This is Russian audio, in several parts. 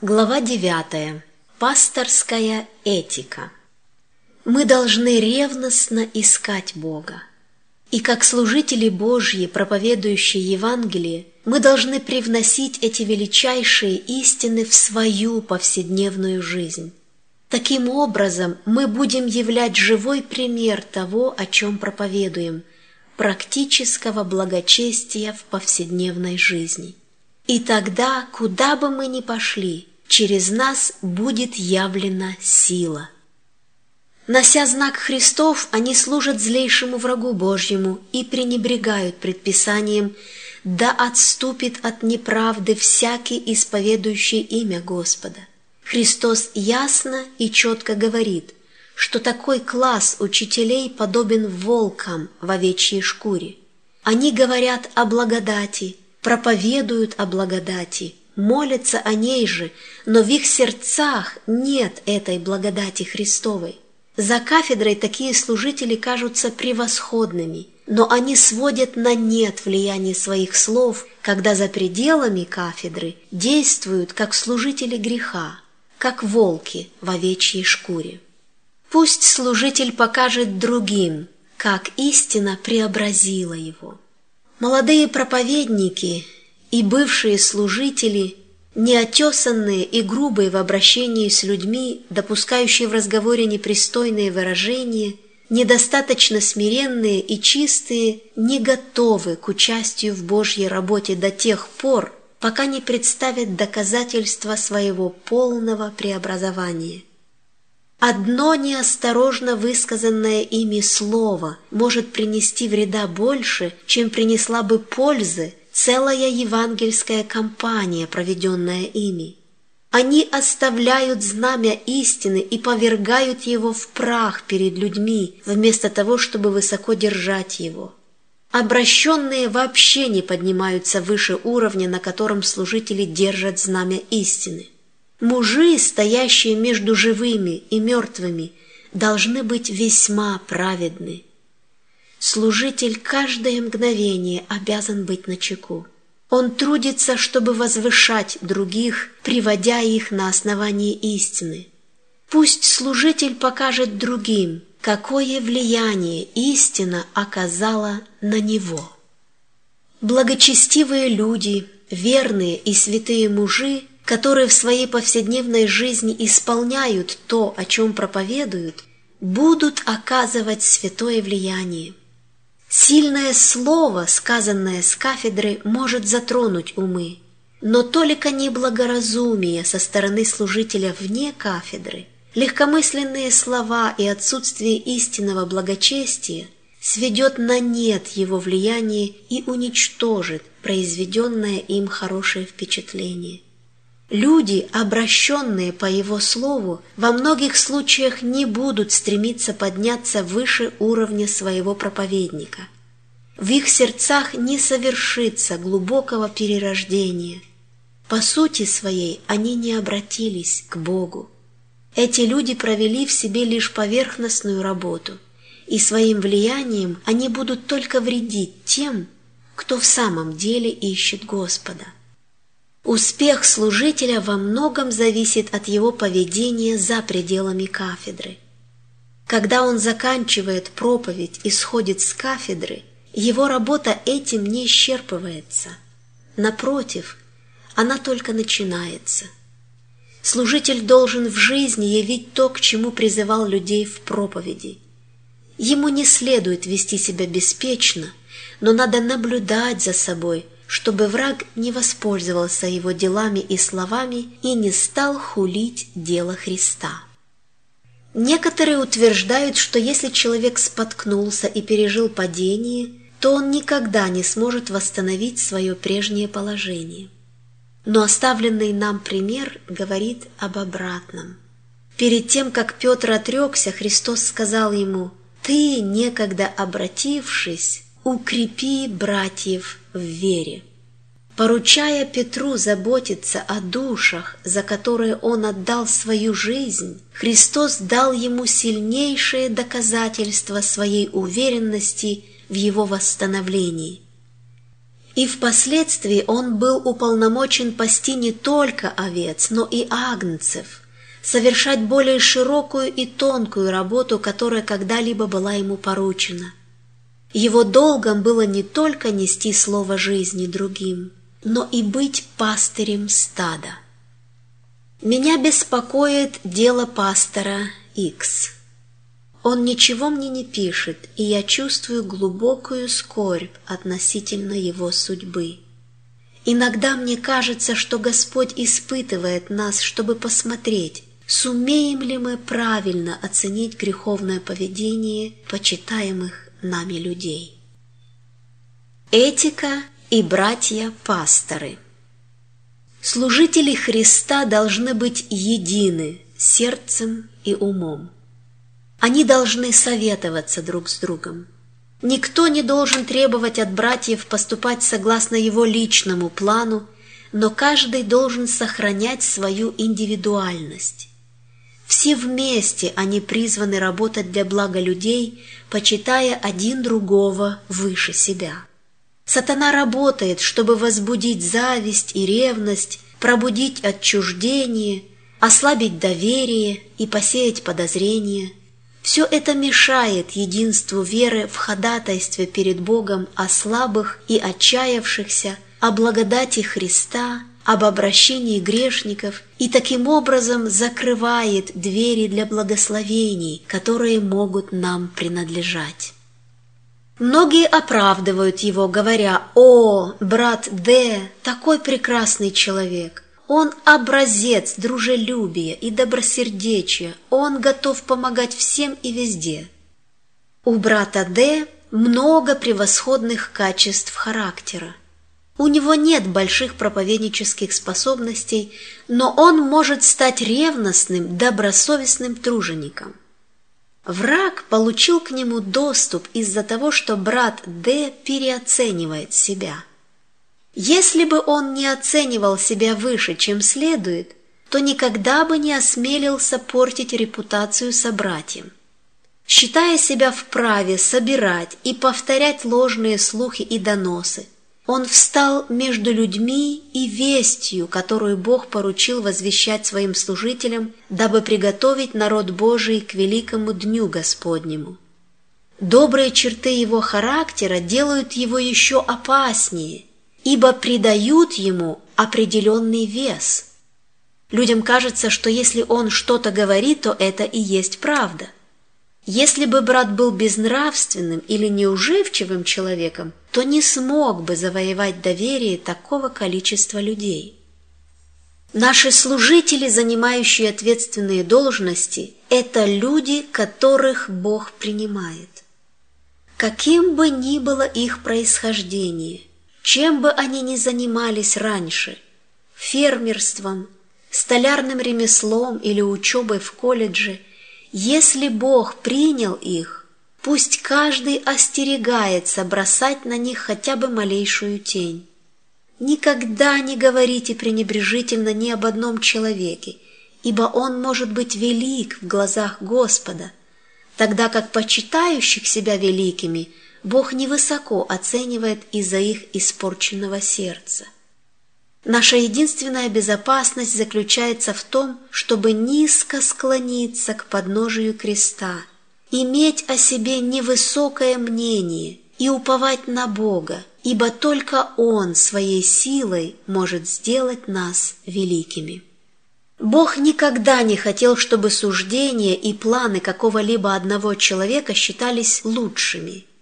Глава 9. Пасторская этика. Мы должны ревностно искать Бога. И как служители Божьи, проповедующие Евангелие, мы должны привносить эти величайшие истины в свою повседневную жизнь. Таким образом, мы будем являть живой пример того, о чем проповедуем, практического благочестия в повседневной жизни. И тогда, куда бы мы ни пошли, через нас будет явлена сила. Нося знак Христов, они служат злейшему врагу Божьему и пренебрегают предписанием «Да отступит от неправды всякий, исповедующий имя Господа». Христос ясно и четко говорит, что такой класс учителей подобен волкам в овечьей шкуре. Они говорят о благодати, проповедуют о благодати, молятся о ней же, но в их сердцах нет этой благодати Христовой. За кафедрой такие служители кажутся превосходными, но они сводят на нет влияние своих слов, когда за пределами кафедры действуют как служители греха, как волки в овечьей шкуре. Пусть служитель покажет другим, как истина преобразила его. Молодые проповедники и бывшие служители, неотесанные и грубые в обращении с людьми, допускающие в разговоре непристойные выражения, недостаточно смиренные и чистые, не готовы к участию в Божьей работе до тех пор, пока не представят доказательства своего полного преобразования. Одно неосторожно высказанное ими слово может принести вреда больше, чем принесла бы пользы целая евангельская кампания, проведенная ими. Они оставляют знамя истины и повергают его в прах перед людьми, вместо того, чтобы высоко держать его. Обращенные вообще не поднимаются выше уровня, на котором служители держат знамя истины. Мужи, стоящие между живыми и мертвыми, должны быть весьма праведны. Служитель каждое мгновение обязан быть начеку. Он трудится, чтобы возвышать других, приводя их на основание истины. Пусть служитель покажет другим, какое влияние истина оказала на него. Благочестивые люди, верные и святые мужи которые в своей повседневной жизни исполняют то, о чем проповедуют, будут оказывать святое влияние. Сильное слово, сказанное с кафедры, может затронуть умы, но только неблагоразумие со стороны служителя вне кафедры, легкомысленные слова и отсутствие истинного благочестия сведет на нет его влияние и уничтожит произведенное им хорошее впечатление. Люди, обращенные по Его Слову, во многих случаях не будут стремиться подняться выше уровня своего проповедника. В их сердцах не совершится глубокого перерождения. По сути своей они не обратились к Богу. Эти люди провели в себе лишь поверхностную работу, и своим влиянием они будут только вредить тем, кто в самом деле ищет Господа. Успех служителя во многом зависит от его поведения за пределами кафедры. Когда он заканчивает проповедь и сходит с кафедры, его работа этим не исчерпывается. Напротив, она только начинается. Служитель должен в жизни явить то, к чему призывал людей в проповеди. Ему не следует вести себя беспечно, но надо наблюдать за собой – чтобы враг не воспользовался его делами и словами и не стал хулить дело Христа. Некоторые утверждают, что если человек споткнулся и пережил падение, то он никогда не сможет восстановить свое прежнее положение. Но оставленный нам пример говорит об обратном. Перед тем, как Петр отрекся, Христос сказал ему, «Ты, некогда обратившись, укрепи братьев в вере. Поручая Петру заботиться о душах, за которые он отдал свою жизнь, Христос дал ему сильнейшее доказательство своей уверенности в его восстановлении. И впоследствии он был уполномочен пасти не только овец, но и агнцев, совершать более широкую и тонкую работу, которая когда-либо была ему поручена. Его долгом было не только нести слово жизни другим, но и быть пастырем стада. Меня беспокоит дело пастора Икс. Он ничего мне не пишет, и я чувствую глубокую скорбь относительно его судьбы. Иногда мне кажется, что Господь испытывает нас, чтобы посмотреть, сумеем ли мы правильно оценить греховное поведение почитаемых нами людей. Этика и братья-пасторы Служители Христа должны быть едины сердцем и умом. Они должны советоваться друг с другом. Никто не должен требовать от братьев поступать согласно его личному плану, но каждый должен сохранять свою индивидуальность. Все вместе они призваны работать для блага людей, почитая один другого выше себя. Сатана работает, чтобы возбудить зависть и ревность, пробудить отчуждение, ослабить доверие и посеять подозрения – все это мешает единству веры в ходатайстве перед Богом о слабых и отчаявшихся, о благодати Христа, об обращении грешников и таким образом закрывает двери для благословений, которые могут нам принадлежать. Многие оправдывают его, говоря, «О, брат Д, такой прекрасный человек! Он образец дружелюбия и добросердечия, он готов помогать всем и везде. У брата Д много превосходных качеств характера. У него нет больших проповеднических способностей, но он может стать ревностным, добросовестным тружеником. Враг получил к нему доступ из-за того, что брат Д переоценивает себя – если бы он не оценивал себя выше, чем следует, то никогда бы не осмелился портить репутацию собратьям. Считая себя вправе собирать и повторять ложные слухи и доносы, он встал между людьми и вестью, которую Бог поручил возвещать своим служителям, дабы приготовить народ Божий к великому дню Господнему. Добрые черты его характера делают его еще опаснее, ибо придают ему определенный вес. Людям кажется, что если он что-то говорит, то это и есть правда. Если бы брат был безнравственным или неуживчивым человеком, то не смог бы завоевать доверие такого количества людей. Наши служители, занимающие ответственные должности, это люди, которых Бог принимает. Каким бы ни было их происхождение, чем бы они ни занимались раньше – фермерством, столярным ремеслом или учебой в колледже, если Бог принял их, пусть каждый остерегается бросать на них хотя бы малейшую тень. Никогда не говорите пренебрежительно ни об одном человеке, ибо он может быть велик в глазах Господа, тогда как почитающих себя великими – Бог невысоко оценивает из-за их испорченного сердца. Наша единственная безопасность заключается в том, чтобы низко склониться к подножию креста, иметь о себе невысокое мнение и уповать на Бога, ибо только Он своей силой может сделать нас великими. Бог никогда не хотел, чтобы суждения и планы какого-либо одного человека считались лучшими –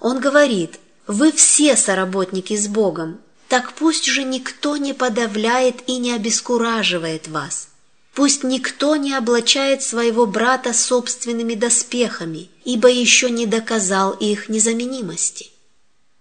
он говорит, вы все соработники с Богом, так пусть же никто не подавляет и не обескураживает вас. Пусть никто не облачает своего брата собственными доспехами, ибо еще не доказал их незаменимости.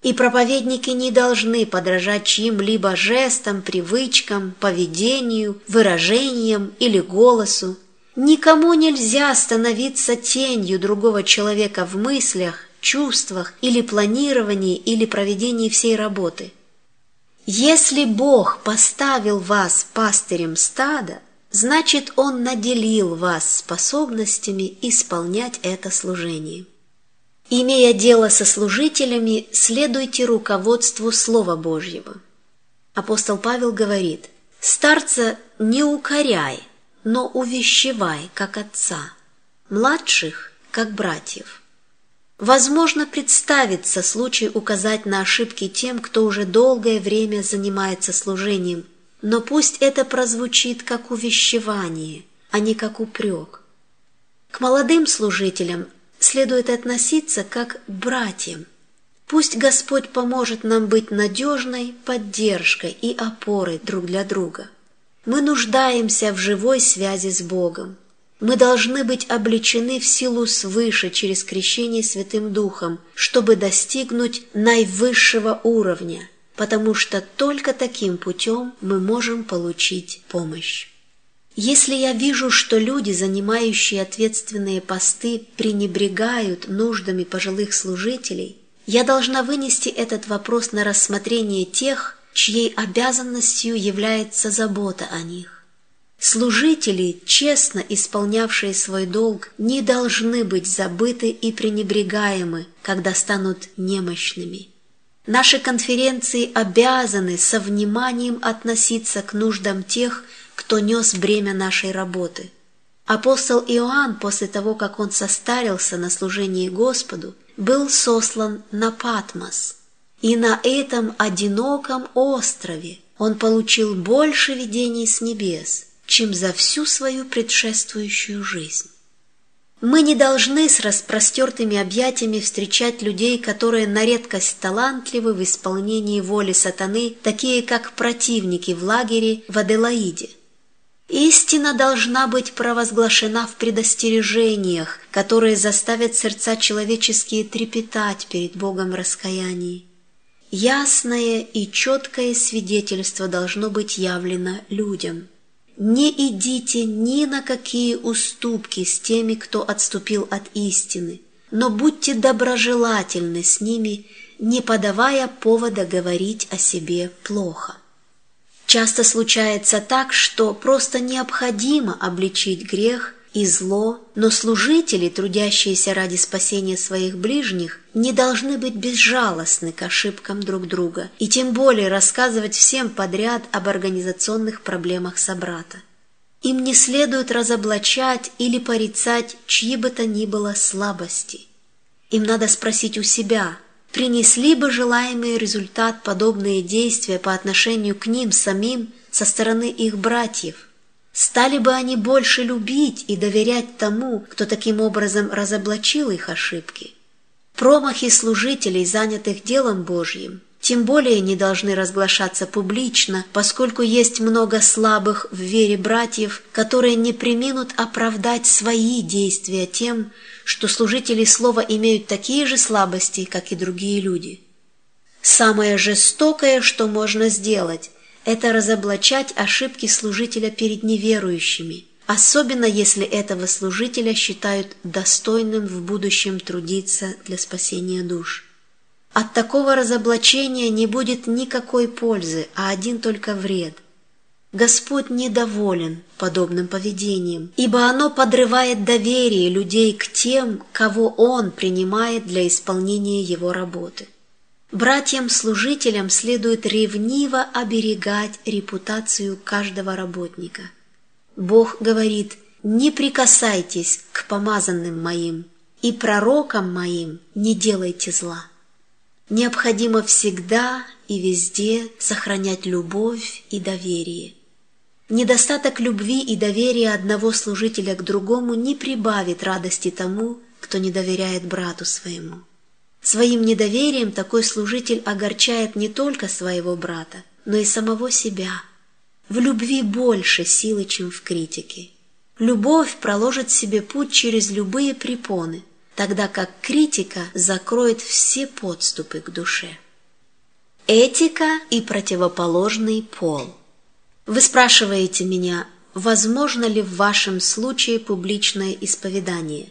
И проповедники не должны подражать чьим-либо жестам, привычкам, поведению, выражениям или голосу. Никому нельзя становиться тенью другого человека в мыслях, чувствах или планировании или проведении всей работы. Если Бог поставил вас пастырем стада, значит Он наделил вас способностями исполнять это служение. Имея дело со служителями, следуйте руководству Слова Божьего. Апостол Павел говорит, «Старца не укоряй, но увещевай, как отца, младших, как братьев». Возможно представиться случай указать на ошибки тем, кто уже долгое время занимается служением, но пусть это прозвучит как увещевание, а не как упрек. К молодым служителям следует относиться как к братьям. Пусть Господь поможет нам быть надежной поддержкой и опорой друг для друга. Мы нуждаемся в живой связи с Богом. Мы должны быть обличены в силу свыше через крещение Святым Духом, чтобы достигнуть наивысшего уровня, потому что только таким путем мы можем получить помощь. Если я вижу, что люди, занимающие ответственные посты, пренебрегают нуждами пожилых служителей, я должна вынести этот вопрос на рассмотрение тех, чьей обязанностью является забота о них. Служители, честно исполнявшие свой долг, не должны быть забыты и пренебрегаемы, когда станут немощными. Наши конференции обязаны со вниманием относиться к нуждам тех, кто нес бремя нашей работы. Апостол Иоанн, после того, как он состарился на служении Господу, был сослан на Патмос. И на этом одиноком острове он получил больше видений с небес – чем за всю свою предшествующую жизнь. Мы не должны с распростертыми объятиями встречать людей, которые на редкость талантливы в исполнении воли сатаны, такие как противники в лагере в Аделаиде. Истина должна быть провозглашена в предостережениях, которые заставят сердца человеческие трепетать перед Богом раскаянии. Ясное и четкое свидетельство должно быть явлено людям – не идите ни на какие уступки с теми, кто отступил от истины, но будьте доброжелательны с ними, не подавая повода говорить о себе плохо. Часто случается так, что просто необходимо обличить грех и зло, но служители, трудящиеся ради спасения своих ближних, не должны быть безжалостны к ошибкам друг друга и тем более рассказывать всем подряд об организационных проблемах собрата. Им не следует разоблачать или порицать чьи бы то ни было слабости. Им надо спросить у себя, принесли бы желаемый результат подобные действия по отношению к ним самим со стороны их братьев – Стали бы они больше любить и доверять тому, кто таким образом разоблачил их ошибки. Промахи служителей, занятых делом Божьим, тем более не должны разглашаться публично, поскольку есть много слабых в вере братьев, которые не приминут оправдать свои действия тем, что служители слова имеют такие же слабости, как и другие люди. Самое жестокое, что можно сделать, это разоблачать ошибки служителя перед неверующими, особенно если этого служителя считают достойным в будущем трудиться для спасения душ. От такого разоблачения не будет никакой пользы, а один только вред. Господь недоволен подобным поведением, ибо оно подрывает доверие людей к тем, кого Он принимает для исполнения Его работы. Братьям-служителям следует ревниво оберегать репутацию каждого работника. Бог говорит, не прикасайтесь к помазанным моим, и пророкам моим не делайте зла. Необходимо всегда и везде сохранять любовь и доверие. Недостаток любви и доверия одного служителя к другому не прибавит радости тому, кто не доверяет брату своему. Своим недоверием такой служитель огорчает не только своего брата, но и самого себя. В любви больше силы, чем в критике. Любовь проложит себе путь через любые препоны, тогда как критика закроет все подступы к душе. Этика и противоположный пол. Вы спрашиваете меня, возможно ли в вашем случае публичное исповедание?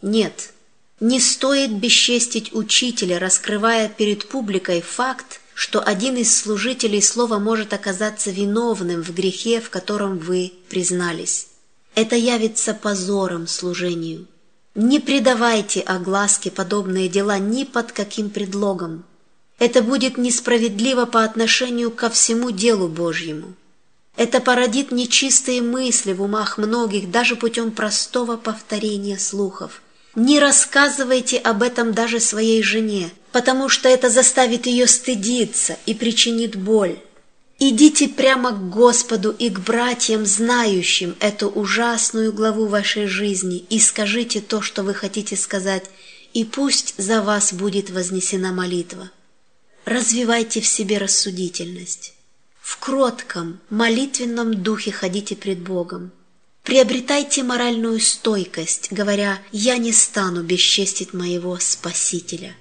Нет, не стоит бесчестить учителя, раскрывая перед публикой факт, что один из служителей слова может оказаться виновным в грехе, в котором вы признались. Это явится позором служению. Не предавайте огласке подобные дела ни под каким предлогом. Это будет несправедливо по отношению ко всему делу Божьему. Это породит нечистые мысли в умах многих даже путем простого повторения слухов. Не рассказывайте об этом даже своей жене, потому что это заставит ее стыдиться и причинит боль. Идите прямо к Господу и к братьям, знающим эту ужасную главу вашей жизни, и скажите то, что вы хотите сказать, и пусть за вас будет вознесена молитва. Развивайте в себе рассудительность. В кротком, молитвенном духе ходите пред Богом. Приобретайте моральную стойкость, говоря «Я не стану бесчестить моего Спасителя».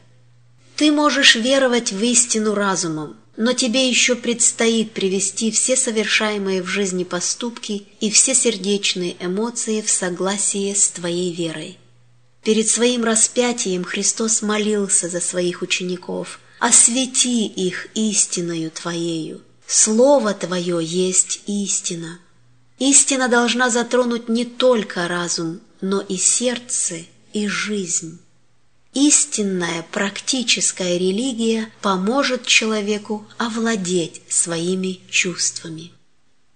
Ты можешь веровать в истину разумом, но тебе еще предстоит привести все совершаемые в жизни поступки и все сердечные эмоции в согласие с твоей верой. Перед своим распятием Христос молился за своих учеников «Освети их истиною Твоею, Слово Твое есть истина». Истина должна затронуть не только разум, но и сердце, и жизнь. Истинная практическая религия поможет человеку овладеть своими чувствами.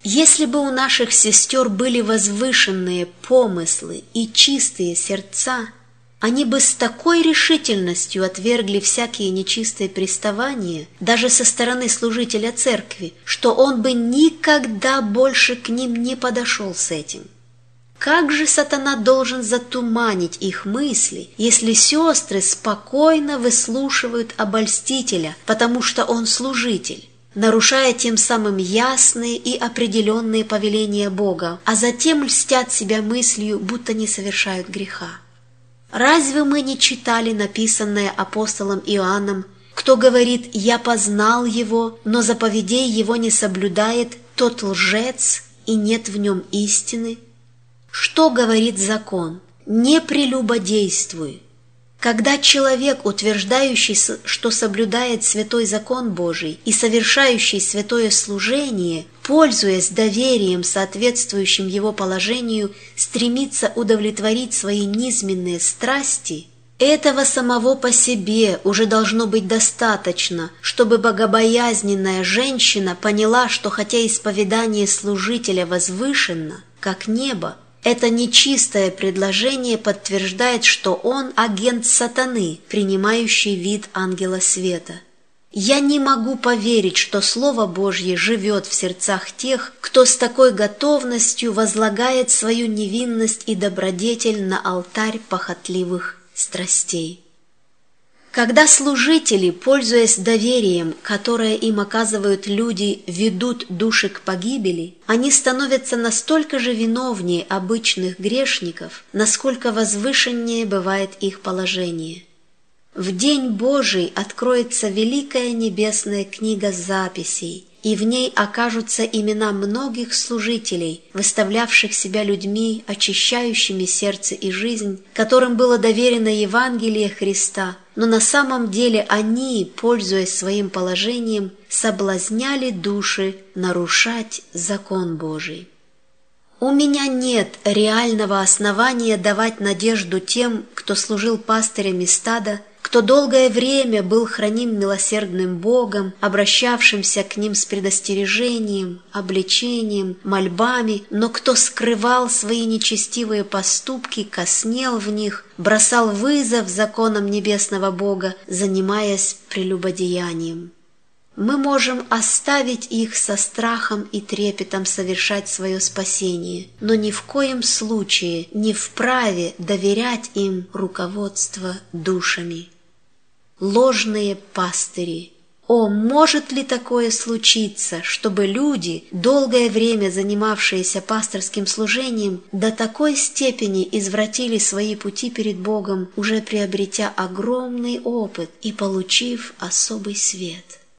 Если бы у наших сестер были возвышенные помыслы и чистые сердца, они бы с такой решительностью отвергли всякие нечистые приставания, даже со стороны служителя церкви, что он бы никогда больше к ним не подошел с этим. Как же сатана должен затуманить их мысли, если сестры спокойно выслушивают обольстителя, потому что он служитель? нарушая тем самым ясные и определенные повеления Бога, а затем льстят себя мыслью, будто не совершают греха. Разве мы не читали написанное апостолом Иоанном, кто говорит «Я познал его, но заповедей его не соблюдает, тот лжец, и нет в нем истины»? Что говорит закон? Не прелюбодействуй. Когда человек, утверждающий, что соблюдает святой закон Божий и совершающий святое служение, пользуясь доверием, соответствующим его положению, стремится удовлетворить свои низменные страсти, этого самого по себе уже должно быть достаточно, чтобы богобоязненная женщина поняла, что хотя исповедание служителя возвышенно, как небо, это нечистое предложение подтверждает, что он агент сатаны, принимающий вид ангела света. Я не могу поверить, что Слово Божье живет в сердцах тех, кто с такой готовностью возлагает свою невинность и добродетель на алтарь похотливых страстей. Когда служители, пользуясь доверием, которое им оказывают люди, ведут души к погибели, они становятся настолько же виновнее обычных грешников, насколько возвышеннее бывает их положение. В день Божий откроется великая небесная книга записей – и в ней окажутся имена многих служителей, выставлявших себя людьми, очищающими сердце и жизнь, которым было доверено Евангелие Христа, но на самом деле они, пользуясь своим положением, соблазняли души нарушать закон Божий. У меня нет реального основания давать надежду тем, кто служил пастырями стада, кто долгое время был храним милосердным Богом, обращавшимся к ним с предостережением, обличением, мольбами, но кто скрывал свои нечестивые поступки, коснел в них, бросал вызов законам небесного Бога, занимаясь прелюбодеянием. Мы можем оставить их со страхом и трепетом совершать свое спасение, но ни в коем случае не вправе доверять им руководство душами ложные пастыри. О, может ли такое случиться, чтобы люди, долгое время занимавшиеся пасторским служением, до такой степени извратили свои пути перед Богом, уже приобретя огромный опыт и получив особый свет?